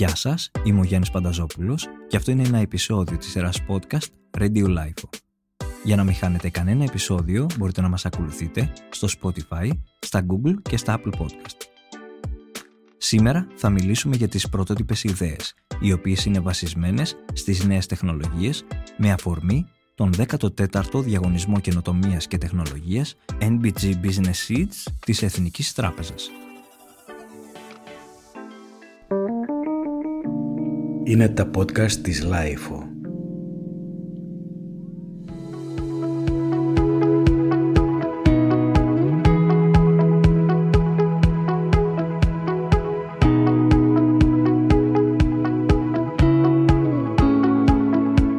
Γεια σας, είμαι ο Γιάννης Πανταζόπουλος και αυτό είναι ένα επεισόδιο της σειράς podcast Radio Life. Για να μην χάνετε κανένα επεισόδιο μπορείτε να μας ακολουθείτε στο Spotify, στα Google και στα Apple Podcast. Σήμερα θα μιλήσουμε για τις πρωτότυπες ιδέες, οι οποίες είναι βασισμένες στις νέες τεχνολογίες με αφορμή τον 14ο Διαγωνισμό Καινοτομίας και Τεχνολογίας NBG Business Seeds της Εθνικής Τράπεζας. Είναι τα podcast της Lifeo.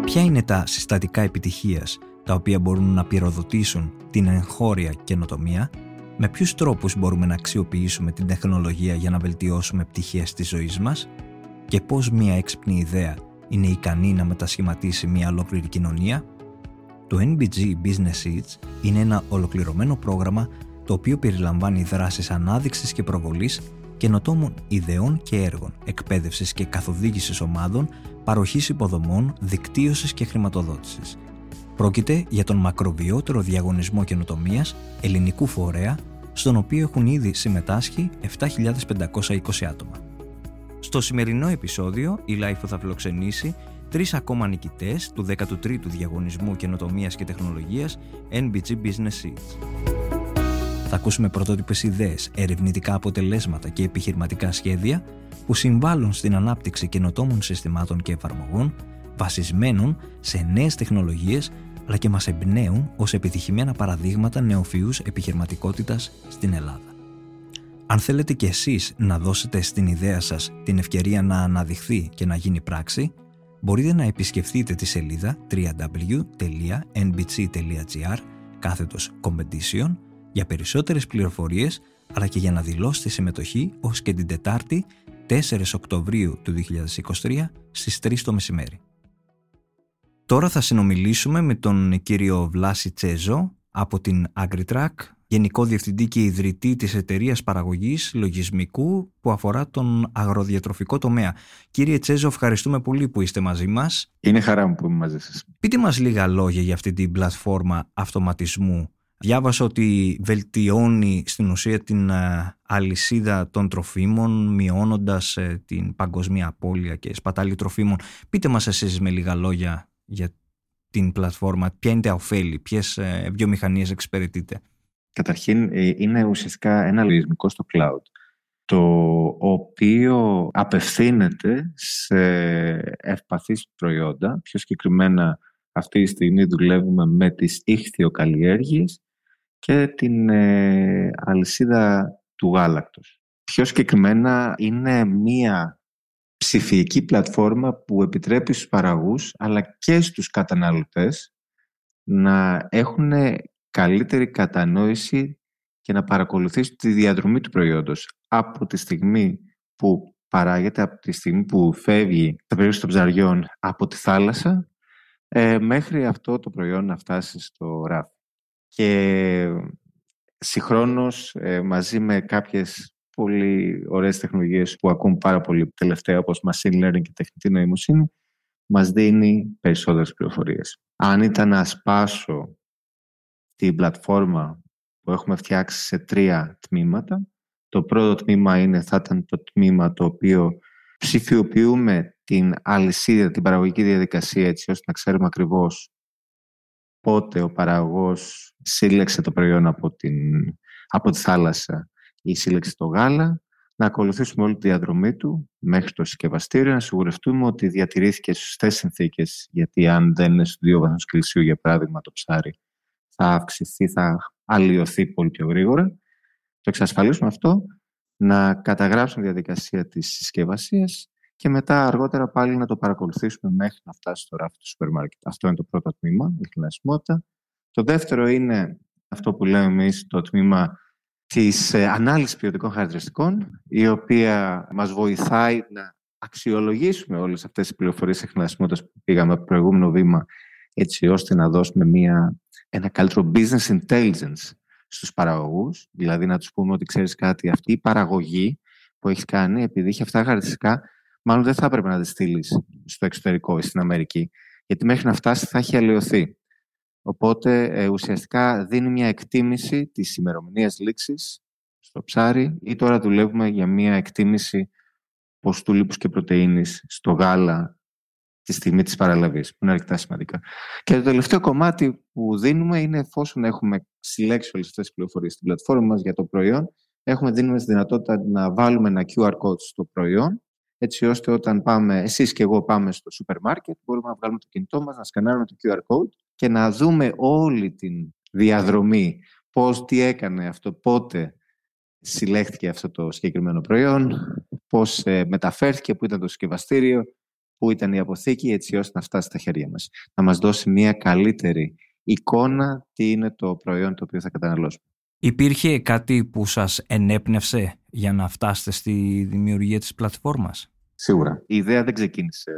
Ποια είναι τα συστατικά επιτυχίας τα οποία μπορούν να πυροδοτήσουν την εγχώρια καινοτομία, με ποιους τρόπους μπορούμε να αξιοποιήσουμε την τεχνολογία για να βελτιώσουμε πτυχές της ζωής μας; Και πώς μια έξυπνη ιδέα είναι ικανή να μετασχηματίσει μια ολόκληρη κοινωνία; Το NBG Business Seeds είναι ένα ολοκληρωμένο πρόγραμμα το οποίο περιλαμβάνει δράσεις ανάδειξης και προβολής καινοτόμων ιδεών και έργων, εκπαίδευσης και καθοδήγησης ομάδων, παροχής υποδομών, δικτύωσης και χρηματοδότησης. Πρόκειται για τον μακροβιότερο διαγωνισμό καινοτομίας ελληνικού φορέα, στον οποίο έχουν ήδη συμμετάσχει 7.520 άτομα. Στο σημερινό επεισόδιο, η LIFO θα φιλοξενήσει τρεις ακόμα νικητές του 13ου Διαγωνισμού Καινοτομίας και Τεχνολογίας NBG Business Seeds. Θα ακούσουμε πρωτότυπες ιδέες, ερευνητικά αποτελέσματα και επιχειρηματικά σχέδια που συμβάλλουν στην ανάπτυξη καινοτόμων συστημάτων και εφαρμογών βασισμένων σε νέες τεχνολογίες αλλά και μας εμπνέουν ως επιτυχημένα παραδείγματα νεοφυούς επιχειρηματικότητας στην Ελλάδα. Αν θέλετε κι εσείς να δώσετε στην ιδέα σας την ευκαιρία να αναδειχθεί και να γίνει πράξη, μπορείτε να επισκεφτείτε τη σελίδα www.nbc.gr κάθετος competition για περισσότερες πληροφορίες αλλά και για να δηλώσετε συμμετοχή ως και την Τετάρτη 4 Οκτωβρίου του 2023 στις 3 το μεσημέρι. Τώρα θα συνομιλήσουμε με τον κύριο Βλάση Τσέζο από την AgriTrack Γενικό Διευθυντή και Ιδρυτή της Εταιρείας Παραγωγής Λογισμικού που αφορά τον αγροδιατροφικό τομέα. Κύριε Τσέζο, ευχαριστούμε πολύ που είστε μαζί μας. Είναι χαρά μου που είμαι μαζί σας. Πείτε μας λίγα λόγια για αυτή την πλατφόρμα αυτοματισμού. Διάβασα ότι βελτιώνει στην ουσία την ε, αλυσίδα των τροφίμων, μειώνοντας ε, την παγκοσμία απώλεια και σπατάλη τροφίμων. Πείτε μας εσείς με λίγα λόγια για την πλατφόρμα, ποια είναι τα ωφέλη, ποιες ε, βιομηχανίες εξυπηρετείτε. Καταρχήν, ε, είναι ουσιαστικά ένα λογισμικό στο cloud, το οποίο απευθύνεται σε ευπαθείς προϊόντα. Πιο συγκεκριμένα, αυτή τη στιγμή δουλεύουμε με τις ίχθυοκαλλιέργειες και την ε, αλυσίδα του γάλακτος. Πιο συγκεκριμένα, είναι μία ψηφιακή πλατφόρμα που επιτρέπει στους παραγούς αλλά και στους καταναλωτές να έχουν καλύτερη κατανόηση και να παρακολουθήσει τη διαδρομή του προϊόντος από τη στιγμή που παράγεται, από τη στιγμή που φεύγει τα περίπτωση των ψαριών από τη θάλασσα ε, μέχρι αυτό το προϊόν να φτάσει στο ράφι. Και συγχρόνως ε, μαζί με κάποιες πολύ ωραίες τεχνολογίες που ακούμε πάρα πολύ τελευταία όπως machine learning και τεχνητή νοημοσύνη μας δίνει περισσότερες πληροφορίες. Αν ήταν να σπάσω την πλατφόρμα που έχουμε φτιάξει σε τρία τμήματα. Το πρώτο τμήμα είναι, θα ήταν το τμήμα το οποίο ψηφιοποιούμε την αλυσίδα, την παραγωγική διαδικασία έτσι ώστε να ξέρουμε ακριβώς πότε ο παραγωγός σύλλεξε το προϊόν από, την, από τη θάλασσα ή σύλλεξε το γάλα, να ακολουθήσουμε όλη τη διαδρομή του μέχρι το συσκευαστήριο, να σιγουρευτούμε ότι διατηρήθηκε σε σωστές συνθήκες, γιατί αν δεν είναι στους δύο βαθμούς Κελσίου, για παράδειγμα, το ψάρι, θα αυξηθεί, θα αλλοιωθεί πολύ πιο γρήγορα. Το εξασφαλίσουμε αυτό, να καταγράψουμε τη διαδικασία της συσκευασίας και μετά αργότερα πάλι να το παρακολουθήσουμε μέχρι να φτάσει στο ράφι του σούπερ μάρκετ. Αυτό είναι το πρώτο τμήμα, η χνηλασιμότητα. Το δεύτερο είναι αυτό που λέμε εμείς το τμήμα της ε, ανάλυσης ποιοτικών χαρακτηριστικών, η οποία μας βοηθάει να αξιολογήσουμε όλες αυτές τις πληροφορίες εχνηλασιμότητας που πήγαμε από το προηγούμενο βήμα, έτσι ώστε να δώσουμε μια ένα καλύτερο business intelligence στους παραγωγούς, δηλαδή να τους πούμε ότι ξέρεις κάτι, αυτή η παραγωγή που έχεις κάνει, επειδή έχει αυτά τα χαρακτηριστικά, μάλλον δεν θα έπρεπε να τη στείλεις στο εξωτερικό ή στην Αμερική, γιατί μέχρι να φτάσει θα έχει αλλοιωθεί. Οπότε ε, ουσιαστικά δίνει μια εκτίμηση της ημερομηνίας λήξης στο ψάρι ή τώρα δουλεύουμε για μια εκτίμηση ποστού λίπους και πρωτεΐνης στο γάλα τη στιγμή της παραλαβής, που είναι αρκετά σημαντικά. Και το τελευταίο κομμάτι που δίνουμε είναι εφόσον έχουμε συλλέξει όλες αυτές τις πληροφορίες στην πλατφόρμα μας για το προϊόν, έχουμε δίνουμε τη δυνατότητα να βάλουμε ένα QR code στο προϊόν, έτσι ώστε όταν πάμε, εσείς και εγώ πάμε στο σούπερ μάρκετ, μπορούμε να βγάλουμε το κινητό μας, να σκανάρουμε το QR code και να δούμε όλη την διαδρομή, πώς, τι έκανε αυτό, πότε συλλέχθηκε αυτό το συγκεκριμένο προϊόν, πώς ε, μεταφέρθηκε, πού ήταν το συσκευαστήριο, πού ήταν η αποθήκη, έτσι ώστε να φτάσει στα χέρια μας. Να μας δώσει μια καλύτερη εικόνα τι είναι το προϊόν το οποίο θα καταναλώσουμε. Υπήρχε κάτι που σας ενέπνευσε για να φτάσετε στη δημιουργία της πλατφόρμας; Σίγουρα. Η ιδέα δεν ξεκίνησε,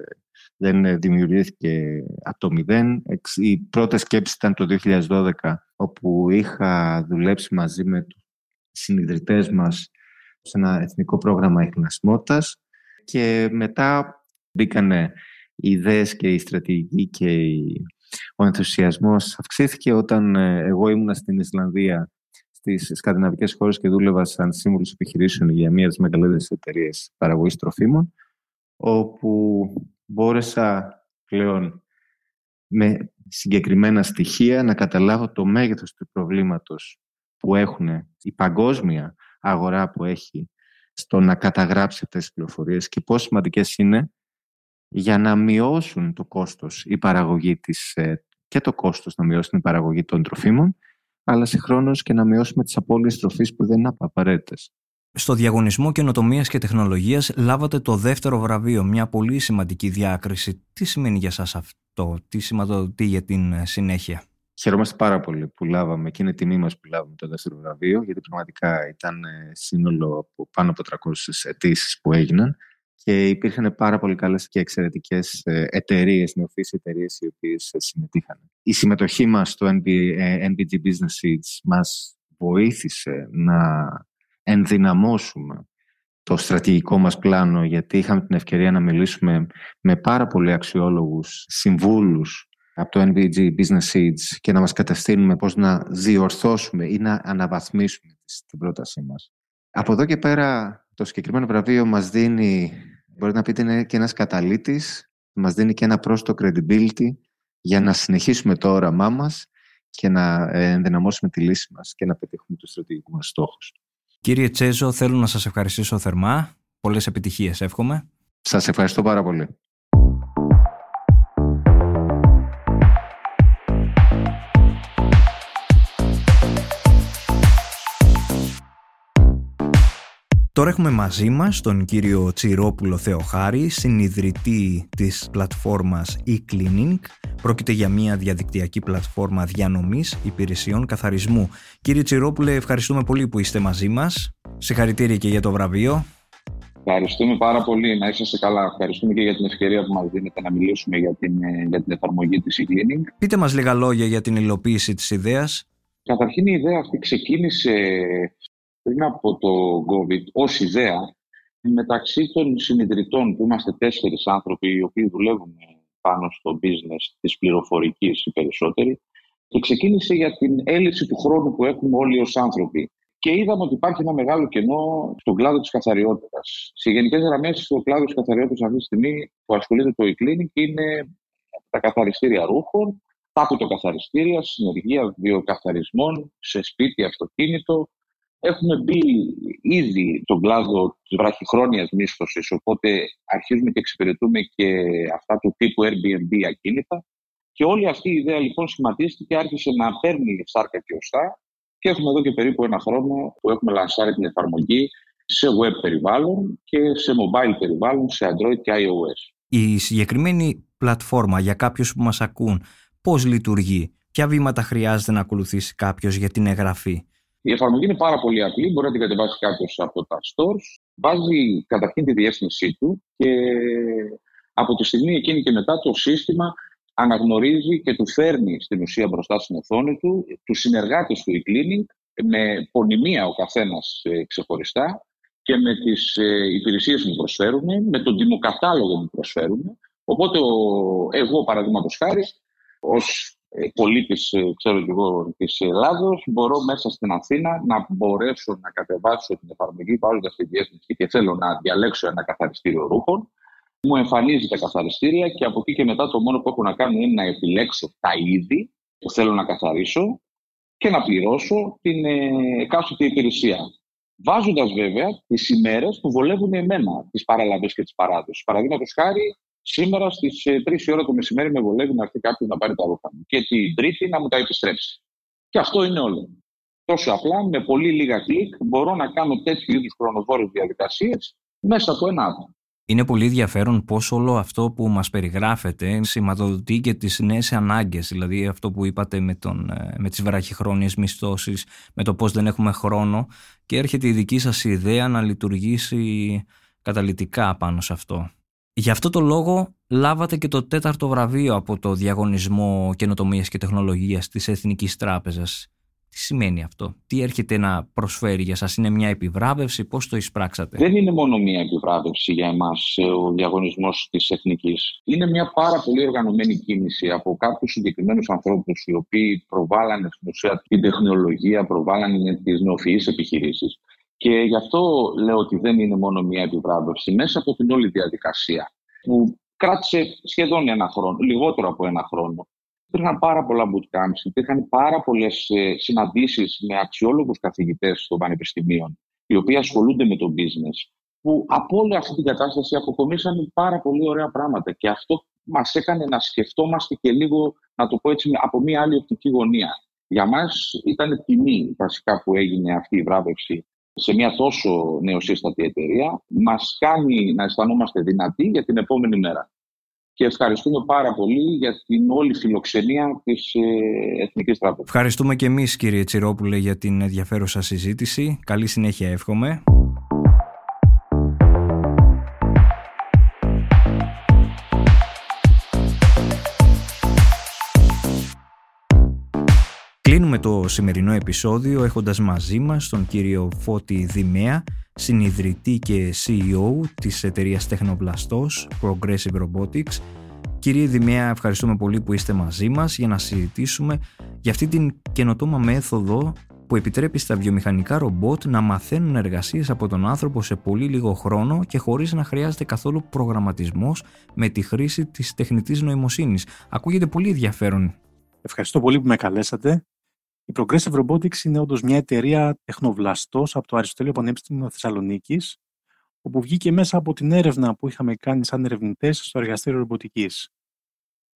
δεν δημιουργήθηκε από το μηδέν. Η πρώτη σκέψη ήταν το 2012, όπου είχα δουλέψει μαζί με τους συνειδητές μας σε ένα εθνικό πρόγραμμα εχνασμότητας και μετά μπήκαν οι ιδέες και η στρατηγική και ο ενθουσιασμός αυξήθηκε όταν ε, εγώ ήμουν στην Ισλανδία στις σκανδιναβικές χώρες και δούλευα σαν σύμβουλος επιχειρήσεων για μία από τις μεγαλύτερες εταιρείες παραγωγής τροφίμων όπου μπόρεσα πλέον με συγκεκριμένα στοιχεία να καταλάβω το μέγεθος του προβλήματος που έχουν η παγκόσμια αγορά που έχει στο να καταγράψει αυτές τις πληροφορίες και πόσο σημαντικές είναι για να μειώσουν το κόστος η παραγωγή της, ε, και το κόστος να μειώσουν η παραγωγή των τροφίμων, αλλά συγχρόνως και να μειώσουμε τις απώλειες τροφής που δεν είναι απαραίτητες. Στο διαγωνισμό καινοτομίας και τεχνολογίας λάβατε το δεύτερο βραβείο, μια πολύ σημαντική διάκριση. Τι σημαίνει για σας αυτό, τι σηματοδοτεί για την ε, συνέχεια; Χαιρόμαστε πάρα πολύ που λάβαμε και είναι τιμή μας που λάβαμε το δεύτερο βραβείο, γιατί πραγματικά ήταν ε, σύνολο από πάνω από 300 αιτήσεις που έγιναν και υπήρχαν πάρα πολύ καλές και εξαιρετικές ε, εταιρείες, νεοφύς εταιρείες οι οποίες ε, συμμετείχαν. Η συμμετοχή μας στο NBG Business Seeds μας βοήθησε να ενδυναμώσουμε το στρατηγικό μας πλάνο γιατί είχαμε την ευκαιρία να μιλήσουμε με πάρα πολύ αξιόλογους συμβούλους από το NBG Business Seeds και να μας κατευθύνουμε πώς να διορθώσουμε ή να αναβαθμίσουμε την πρότασή μας. Από εδώ και πέρα το συγκεκριμένο βραβείο μας δίνει, μπορεί να πείτε είναι και ένας καταλήτης, μας δίνει και ένα πρόσθετο credibility για να συνεχίσουμε το όραμά μας και να ενδυναμώσουμε τη λύση μας και να πετύχουμε τους στρατηγικούς μας στόχους. Κύριε Τσέζο, θέλω να σας ευχαριστήσω θερμά. Πολλές επιτυχίες, εύχομαι. Σας ευχαριστώ πάρα πολύ. Τώρα έχουμε μαζί μας τον κύριο Τσιρόπουλο Θεοχάρη, συνειδητή της πλατφόρμας e-cleaning. Πρόκειται για μια διαδικτυακή πλατφόρμα διανομής υπηρεσιών καθαρισμού. Κύριε Τσιρόπουλε, ευχαριστούμε πολύ που είστε μαζί μας. Συγχαρητήρια και για το βραβείο. Ευχαριστούμε πάρα πολύ. Να είσαστε καλά. Ευχαριστούμε και για την ευκαιρία που μας δίνετε να μιλήσουμε για την, ε, για την εφαρμογή της e-cleaning. Πείτε μας λίγα λόγια για την υλοποίηση της ιδέας. Καταρχήν η ιδέα αυτή ξεκίνησε πριν από το COVID ως ιδέα μεταξύ των συνειδητών που είμαστε τέσσερις άνθρωποι οι οποίοι δουλεύουν πάνω στο business της πληροφορικής οι περισσότεροι και ξεκίνησε για την έλλειψη του χρόνου που έχουμε όλοι ως άνθρωποι. Και είδαμε ότι υπάρχει ένα μεγάλο κενό στον κλάδο της καθαριότητας. Σε γενικές γραμμές, στο κλάδος της καθαριότητας αυτή τη στιγμή που ασχολείται το e-clinic είναι τα καθαριστήρια ρούχων, τα καθαριστήρια, συνεργεία βιοκαθαρισμών, σε σπίτι, αυτοκίνητο, Έχουμε μπει ήδη στον κλάδο της βραχυχρόνιας μίσθωσης, οπότε αρχίζουμε και εξυπηρετούμε και αυτά του τύπου Airbnb ακίνητα. Και όλη αυτή η ιδέα λοιπόν σχηματίστηκε και άρχισε να παίρνει σάρκα και οστά. Και έχουμε εδώ και περίπου ένα χρόνο που έχουμε λανσάρει την εφαρμογή σε web περιβάλλον και σε mobile περιβάλλον, σε Android και iOS. Η συγκεκριμένη πλατφόρμα για κάποιους που μας ακούν, πώς λειτουργεί, ποια βήματα χρειάζεται να ακολουθήσει κάποιος για την εγγραφή; Η εφαρμογή είναι πάρα πολύ απλή, μπορεί να την κατεβάσει κάποιος από τα stores. Βάζει καταρχήν τη διεύθυνσή του και από τη στιγμή εκείνη και μετά το σύστημα αναγνωρίζει και του φέρνει στην ουσία μπροστά στην οθόνη του τους συνεργάτες του e-cleaning με πονημία ο καθένας ε, ξεχωριστά και με τις ε, υπηρεσίες που προσφέρουν, με τον τιμοκατάλογο που προσφέρουν. Οπότε εγώ, παραδείγματος χάρη, ως ε, πολίτης, ε, ξέρω και εγώ, της Ελλάδος, μπορώ μέσα στην Αθήνα να μπορέσω να κατεβάσω την εφαρμογή βάζοντας τη διεύθυνση και θέλω να διαλέξω ένα καθαριστήριο ρούχων. Μου εμφανίζει τα καθαριστήρια και από εκεί και μετά το μόνο που έχω να κάνω είναι να επιλέξω τα είδη που θέλω να καθαρίσω και να πληρώσω την ε, εκάστοτε υπηρεσία. Βάζοντας βέβαια τις ημέρες που βολεύουν εμένα, τις παραλαβές και τις παράδοσεις. Παραδείγματος χάρη, Σήμερα στις 3 η ώρα το μεσημέρι με βολεύει να έρθει κάποιος να πάρει τα ρούχα μου και την Τρίτη να μου τα επιστρέψει. Και αυτό είναι όλο. Τόσο απλά, με πολύ λίγα κλικ, μπορώ να κάνω τέτοιου είδους χρονοβόρες διαδικασίες μέσα από ένα άτομο. Είναι πολύ ενδιαφέρον πώς όλο αυτό που μας περιγράφεται σηματοδοτεί και τις νέες ανάγκες. Δηλαδή αυτό που είπατε με, τον, ε, με τις βραχυχρόνιες μισθώσεις, με το πώς δεν έχουμε χρόνο και έρχεται η δική σας ιδέα να λειτουργήσει καταλητικά πάνω σε αυτό. Γι' αυτό το λόγο λάβατε και το τέταρτο βραβείο από το Διαγωνισμό Καινοτομίας και Τεχνολογίας της Εθνικής Τράπεζας. Τι σημαίνει αυτό, τι έρχεται να προσφέρει για σας, είναι μια επιβράβευση, πώς το εισπράξατε; Δεν είναι μόνο μια επιβράβευση για εμάς ε, ο διαγωνισμός της Εθνικής. Είναι μια πάρα πολύ οργανωμένη κίνηση από κάποιους συγκεκριμένους ανθρώπους οι οποίοι προβάλλανε στην ουσία την τεχνολογία, προβάλλανε τις νεοφυείς επιχειρήσεις και γι' αυτό λέω ότι δεν είναι μόνο μία επιβράβευση. Μέσα από την όλη διαδικασία που κράτησε σχεδόν ένα χρόνο, λιγότερο από ένα χρόνο. Υπήρχαν πάρα πολλά bootcamps, υπήρχαν πάρα πολλές ε, συναντήσεις με αξιόλογους καθηγητές των πανεπιστημίων, οι οποίοι ασχολούνται με το business, που από όλη αυτή την κατάσταση αποκομίσαν πάρα πολύ ωραία πράγματα. Και αυτό μας έκανε να σκεφτόμαστε και λίγο, να το πω έτσι, από μία άλλη οπτική γωνία. Για μας ήταν τιμή βασικά που έγινε αυτή η βράβευση σε μια τόσο νεοσύστατη εταιρεία μας κάνει να αισθανόμαστε δυνατοί για την επόμενη μέρα. Και ευχαριστούμε πάρα πολύ για την όλη φιλοξενία της ε, Εθνικής Τράπεζας. Ευχαριστούμε και εμείς κύριε Τσιρόπουλε για την ενδιαφέρουσα συζήτηση. Καλή συνέχεια εύχομαι. Κλείνουμε το σημερινό επεισόδιο έχοντας μαζί μας τον κύριο Φώτη Δημαία, συνειδητή και CEO της εταιρείας Τεχνοβλαστός Progressive Robotics. Κύριε Δημαία, ευχαριστούμε πολύ που είστε μαζί μας για να συζητήσουμε για αυτή την καινοτόμα μέθοδο που επιτρέπει στα βιομηχανικά ρομπότ να μαθαίνουν εργασίες από τον άνθρωπο σε πολύ λίγο χρόνο και χωρίς να χρειάζεται καθόλου προγραμματισμός με τη χρήση της τεχνητής νοημοσύνης. Ακούγεται πολύ ενδιαφέρον. Ευχαριστώ πολύ που με καλέσατε. Η Progressive Robotics είναι όντως μια εταιρεία τεχνοβλαστός από το Αριστοτέλειο Πανεπιστήμιο Θεσσαλονίκης, όπου βγήκε μέσα από την έρευνα που είχαμε κάνει σαν ερευνητές στο εργαστήριο ρομποτικής.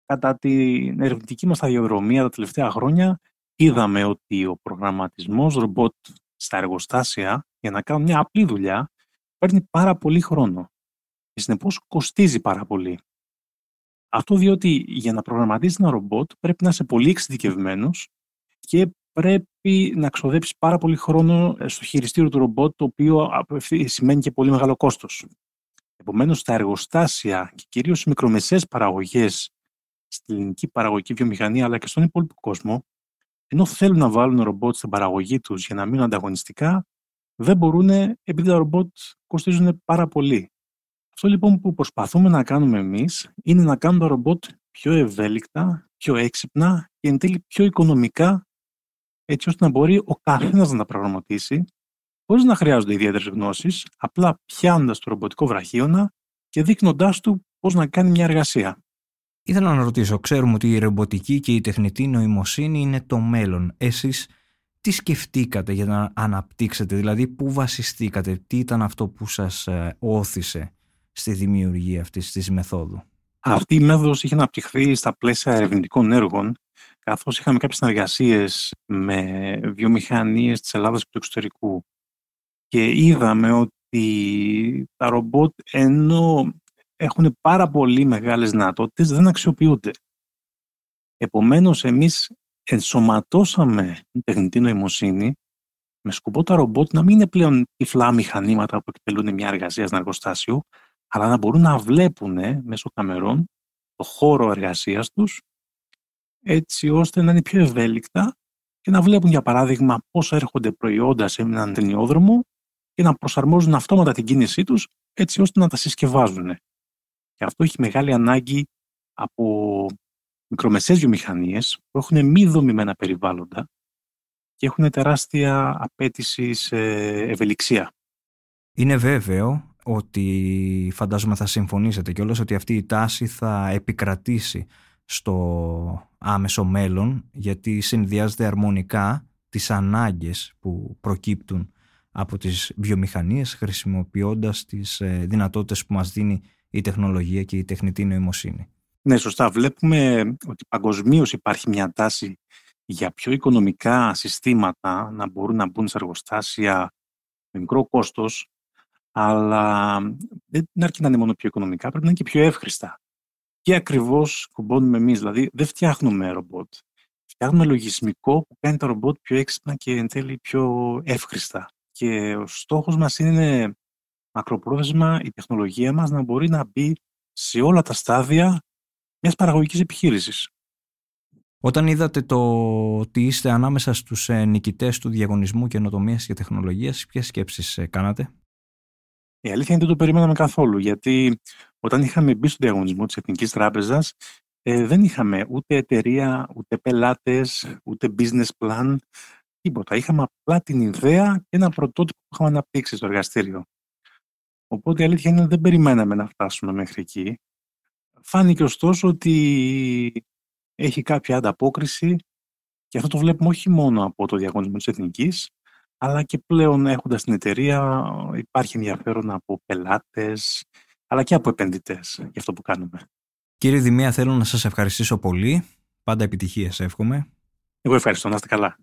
Κατά την ερευνητική μας σταδιοδρομία τα τελευταία χρόνια, είδαμε ότι ο προγραμματισμός ρομπότ στα εργοστάσια για να κάνουν μια απλή δουλειά παίρνει πάρα πολύ χρόνο και συνεπώς κοστίζει πάρα πολύ. Αυτό διότι για να προγραμματίσει ένα ρομπότ πρέπει να είσαι πολύ εξειδικευμένος και πρέπει να ξοδέψεις πάρα πολύ χρόνο ε, στο χειριστήριο του ρομπότ, το οποίο σημαίνει και πολύ μεγάλο κόστος. Επομένως, στα εργοστάσια και κυρίως στις μικρομεσαίες παραγωγές στην ελληνική παραγωγική βιομηχανία αλλά και στον υπόλοιπο κόσμο, ενώ θέλουν να βάλουν ρομπότ στην παραγωγή τους για να μείνουν ανταγωνιστικά, δεν μπορούν επειδή τα ρομπότ κοστίζουν πάρα πολύ. Αυτό λοιπόν που προσπαθούμε να κάνουμε εμείς είναι να κάνουμε τα ρομπότ πιο ευέλικτα, πιο έξυπνα και εν τέλει πιο οικονομικά έτσι ώστε να μπορεί ο καθένας να τα προγραμματίσει, χωρίς να χρειάζονται ιδιαίτερες γνώσεις, απλά πιάνοντας το ρομποτικό βραχίωνα και δείχνοντάς του πώς να κάνει μια εργασία. Ήθελα να ρωτήσω, ξέρουμε ότι η ρομποτική και η τεχνητή νοημοσύνη είναι το μέλλον. Εσείς τι σκεφτήκατε για να αναπτύξετε, δηλαδή πού βασιστήκατε, τι ήταν αυτό που σας ε, όθησε στη δημιουργία αυτής της μεθόδου; Αυτή η μέθοδος είχε αναπτυχθεί στα πλαίσια ερευνητικών έργων καθώς είχαμε κάποιες συνεργασίες με βιομηχανίες της Ελλάδας και του εξωτερικού και είδαμε ότι τα ρομπότ ενώ έχουν πάρα πολύ μεγάλες δυνατότητες δεν αξιοποιούνται. Επομένως εμείς ενσωματώσαμε την τεχνητή νοημοσύνη με σκοπό τα ρομπότ να μην είναι πλέον τυφλά μηχανήματα που εκτελούν μια εργασία στην εργοστάσιο, αλλά να μπορούν να βλέπουν μέσω καμερών το χώρο εργασίας τους έτσι ώστε να είναι πιο ευέλικτα και να βλέπουν για παράδειγμα πώς έρχονται προϊόντα σε έναν ταινιόδρομο και να προσαρμόζουν αυτόματα την κίνησή τους έτσι ώστε να τα συσκευάζουν. Και αυτό έχει μεγάλη ανάγκη από μικρομεσαίες βιομηχανίες που έχουν μη δομημένα περιβάλλοντα και έχουν τεράστια απέτηση σε ευελιξία. Είναι βέβαιο ότι φαντάζομαι θα συμφωνήσετε κιόλας ότι αυτή η τάση θα επικρατήσει στο άμεσο μέλλον γιατί συνδυάζεται αρμονικά τις ανάγκες που προκύπτουν από τις βιομηχανίες χρησιμοποιώντας τις ε, δυνατότητες που μας δίνει η τεχνολογία και η τεχνητή νοημοσύνη. Ναι, σωστά. Βλέπουμε ότι παγκοσμίως υπάρχει μια τάση για πιο οικονομικά συστήματα να μπορούν να μπουν σε εργοστάσια με μικρό κόστος, αλλά δεν αρκεί να είναι μόνο πιο οικονομικά, πρέπει να είναι και πιο εύχριστα. Και ακριβώς κουμπώνουμε εμείς, δηλαδή δεν φτιάχνουμε ρομπότ. Φτιάχνουμε λογισμικό που κάνει τα ρομπότ πιο έξυπνα και εν τέλει πιο εύχριστα. Και ο στόχος μας είναι μακροπρόθεσμα η τεχνολογία μας να μπορεί να μπει σε όλα τα στάδια μιας παραγωγικής επιχείρησης. Όταν είδατε το ότι είστε ανάμεσα στους ε, νικητές του διαγωνισμού καινοτομίας και τεχνολογίας, ποιες σκέψεις ε, κάνατε; Η αλήθεια είναι ότι το περιμέναμε καθόλου, γιατί όταν είχαμε μπει στο διαγωνισμό της Εθνικής Τράπεζας, ε, δεν είχαμε ούτε εταιρεία, ούτε πελάτες, ούτε business plan, τίποτα. Είχαμε απλά την ιδέα και ένα πρωτότυπο που είχαμε αναπτύξει στο εργαστήριο. Οπότε η αλήθεια είναι ότι δεν περιμέναμε να φτάσουμε μέχρι εκεί. Φάνηκε ωστόσο ότι έχει κάποια ανταπόκριση και αυτό το βλέπουμε όχι μόνο από το διαγωνισμό της Εθνικής, αλλά και πλέον έχοντας την εταιρεία υπάρχει ενδιαφέρον από πελάτες, αλλά και από επενδυτές για αυτό που κάνουμε. Κύριε Δημία, θέλω να σας ευχαριστήσω πολύ. Πάντα επιτυχίες εύχομαι. Εγώ ευχαριστώ. Να είστε καλά.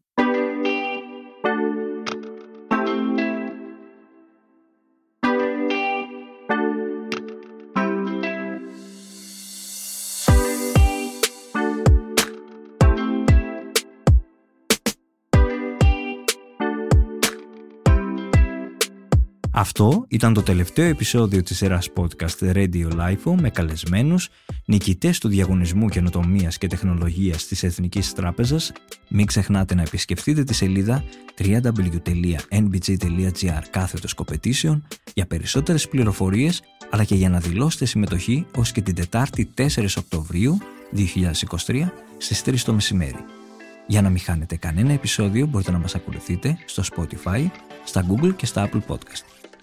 Αυτό ήταν το τελευταίο επεισόδιο της σειράς podcast Radio Life με καλεσμένους νικητές του διαγωνισμού καινοτομίας και τεχνολογίας της Εθνικής Τράπεζας. Μην ξεχνάτε να επισκεφτείτε τη σελίδα www.nbg.gr κάθετος competition για περισσότερες πληροφορίες αλλά και για να δηλώσετε συμμετοχή ως και την Τετάρτη 4 Οκτωβρίου 2023 στις 3 το μεσημέρι. Για να μην χάνετε κανένα επεισόδιο μπορείτε να μας ακολουθείτε στο Spotify, στα Google και στα Apple Podcast.